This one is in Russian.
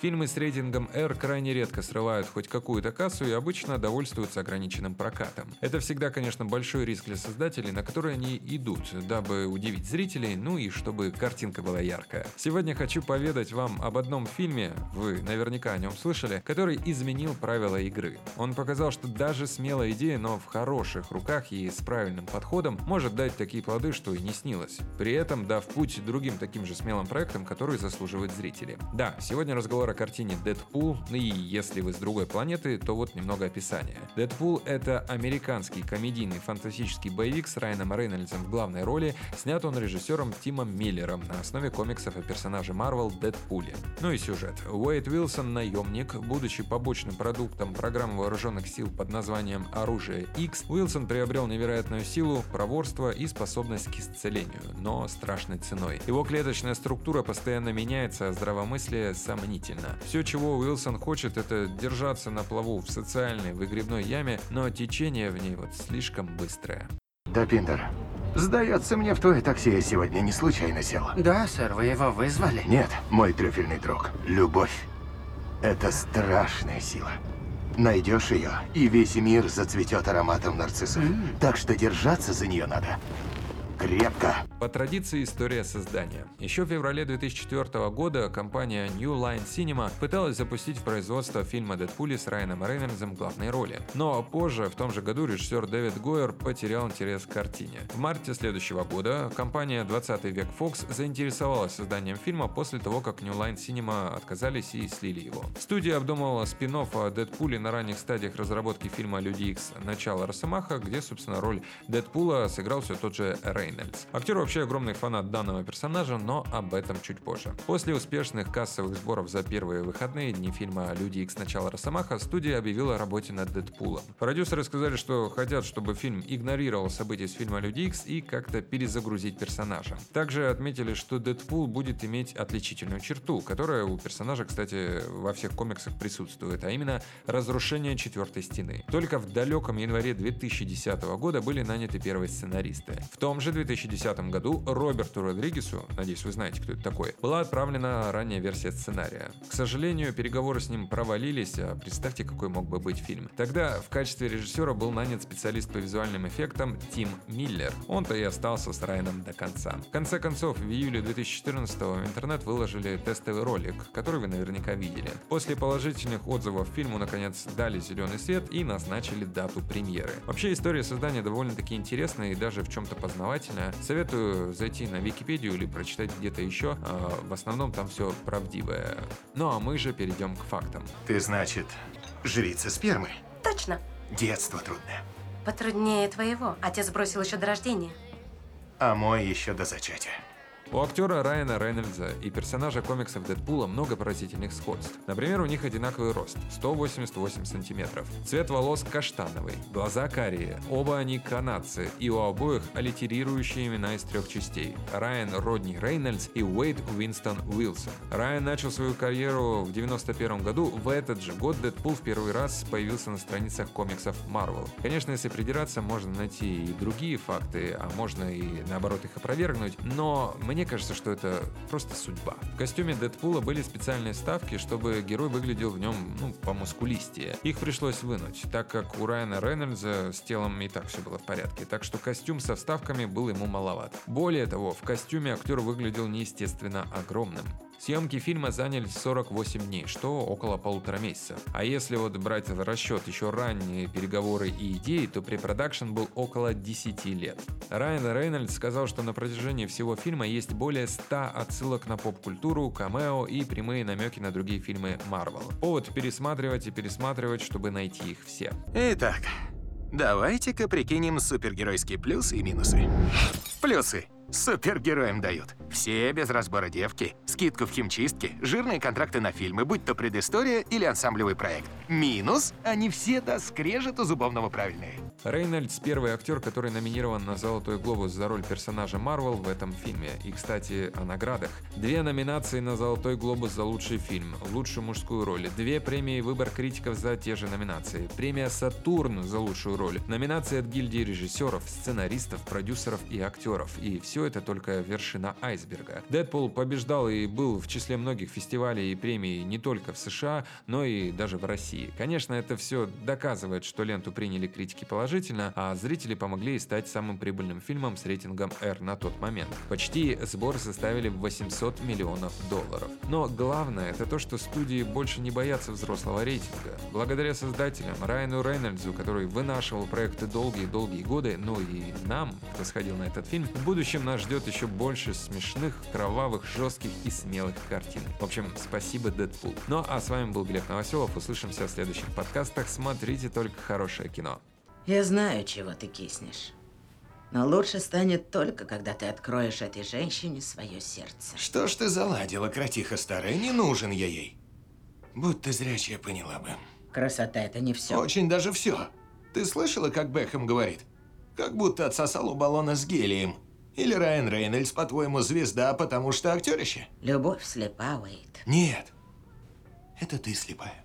Фильмы с рейтингом R крайне редко срывают хоть какую-то кассу и обычно довольствуются ограниченным прокатом. Это всегда, конечно, большой риск для создателей, на который они идут, дабы удивить зрителей, ну и чтобы картинка была яркая. Сегодня хочу поведать вам об одном фильме, вы наверняка о нем слышали, который изменил правила игры. Он показал, что даже смелая идея, но в хороших руках и с правильным подходом может дать такие плоды, что и не снилось. При этом дав путь другим таким же смелым проектам, которые заслуживают зрители. Да, сегодня разговор о картине «Дэдпул», и если вы с другой планеты, то вот немного описания. «Дэдпул» — это американский комедийный фантастический боевик с Райаном Рейнольдсом в главной роли. Снят он режиссером Тимом Миллером на основе комиксов о персонаже Марвел Дэдпуле. Ну и сюжет. Уэйд Уилсон — наемник. Будучи побочным продуктом программы вооруженных сил под названием «Оружие X», Уилсон приобрел невероятную силу, проворство и способность к исцелению, но страшной ценой. Его клеточная структура постоянно меняется, а здравомыслие сомнительно. Все, чего Уилсон хочет, это держаться на плаву в социальной выгребной яме, но течение в ней вот слишком быстрое. Да, Пиндер. Сдается мне, в твое такси я сегодня не случайно сел. Да, сэр, вы его вызвали? Нет, мой трюфельный друг. Любовь. Это страшная сила. Найдешь ее, и весь мир зацветет ароматом нарциссов. Так что держаться за нее надо крепко. По традиции история создания. Еще в феврале 2004 года компания New Line Cinema пыталась запустить в производство фильма «Дэдпули» с Райаном Рейнольдсом в главной роли. Но позже, в том же году, режиссер Дэвид Гойер потерял интерес к картине. В марте следующего года компания 20 век Fox заинтересовалась созданием фильма после того, как New Line Cinema отказались и слили его. Студия обдумывала спин о Дэдпуле на ранних стадиях разработки фильма «Люди Икс. Начало Росомаха», где, собственно, роль Дэдпула сыграл все тот же Рейн. Рейнольдс. Актер вообще огромный фанат данного персонажа, но об этом чуть позже. После успешных кассовых сборов за первые выходные дни фильма «Люди Икс. Начало Росомаха» студия объявила о работе над Дэдпулом. Продюсеры сказали, что хотят, чтобы фильм игнорировал события с фильма «Люди Икс» и как-то перезагрузить персонажа. Также отметили, что Дэдпул будет иметь отличительную черту, которая у персонажа, кстати, во всех комиксах присутствует, а именно разрушение четвертой стены. Только в далеком январе 2010 года были наняты первые сценаристы. В том же 2010 году Роберту Родригесу, надеюсь, вы знаете, кто это такой, была отправлена ранняя версия сценария. К сожалению, переговоры с ним провалились, а представьте, какой мог бы быть фильм. Тогда в качестве режиссера был нанят специалист по визуальным эффектам Тим Миллер. Он-то и остался с Райаном до конца. В конце концов, в июле 2014 в интернет выложили тестовый ролик, который вы наверняка видели. После положительных отзывов фильму, наконец, дали зеленый свет и назначили дату премьеры. Вообще, история создания довольно-таки интересная и даже в чем-то познавательная обязательно. Советую зайти на Википедию или прочитать где-то еще. А, в основном там все правдивое. Ну а мы же перейдем к фактам. Ты, значит, жрица спермы? Точно. Детство трудное. Потруднее твоего. Отец бросил еще до рождения. А мой еще до зачатия. У актера Райана Рейнольдса и персонажа комиксов Дэдпула много поразительных сходств. Например, у них одинаковый рост – 188 сантиметров. Цвет волос каштановый, глаза карие, оба они канадцы, и у обоих аллитерирующие имена из трех частей – Райан Родни Рейнольдс и Уэйд Уинстон Уилсон. Райан начал свою карьеру в 91 году, в этот же год Дэдпул в первый раз появился на страницах комиксов Marvel. Конечно, если придираться, можно найти и другие факты, а можно и наоборот их опровергнуть, но мне мне кажется, что это просто судьба. В костюме Дэдпула были специальные ставки, чтобы герой выглядел в нем, ну, по мускулистее. Их пришлось вынуть, так как у Райана Рейнольдса с телом и так все было в порядке, так что костюм со вставками был ему маловат. Более того, в костюме актер выглядел неестественно огромным. Съемки фильма заняли 48 дней, что около полутора месяца. А если вот брать в расчет еще ранние переговоры и идеи, то препродакшн был около 10 лет. Райан Рейнольдс сказал, что на протяжении всего фильма есть более 100 отсылок на поп-культуру, камео и прямые намеки на другие фильмы Marvel. Повод пересматривать и пересматривать, чтобы найти их все. Итак, давайте-ка прикинем супергеройские плюсы и минусы. Плюсы. Супергероям дают. Все без разбора девки, скидку в химчистке, жирные контракты на фильмы, будь то предыстория или ансамблевый проект. Минус – они все до скрежету зубовного правильные. Рейнольдс – первый актер, который номинирован на «Золотой глобус» за роль персонажа Марвел в этом фильме. И, кстати, о наградах. Две номинации на «Золотой глобус» за лучший фильм, лучшую мужскую роль, две премии «Выбор критиков» за те же номинации, премия «Сатурн» за лучшую роль, номинации от гильдии режиссеров, сценаристов, продюсеров и актеров. И все это только вершина айсберга. «Дэдпул» побеждал и был в числе многих фестивалей и премий не только в США, но и даже в России. Конечно, это все доказывает, что ленту приняли критики положительно, а зрители помогли ей стать самым прибыльным фильмом с рейтингом R на тот момент. Почти сборы составили 800 миллионов долларов. Но главное это то, что студии больше не боятся взрослого рейтинга. Благодаря создателям Райану Рейнольдсу, который вынашивал проекты долгие-долгие годы, ну и нам, кто сходил на этот фильм, в будущем нас ждет еще больше смешных, кровавых, жестких и смелых картин. В общем, спасибо, Дэдпул. Ну а с вами был Глеб Новоселов. Услышимся в следующих подкастах. Смотрите только хорошее кино. Я знаю, чего ты киснешь. Но лучше станет только, когда ты откроешь этой женщине свое сердце. Что ж ты заладила, кротиха старая? Не нужен я ей. Будь ты зрячая, поняла бы. Красота это не все. Очень даже все. Ты слышала, как Бэхэм говорит? Как будто отсосал у баллона с гелием. Или Райан Рейнольдс, по-твоему, звезда, потому что актерище? Любовь слепа, Уэйт. Нет. Это ты слепая.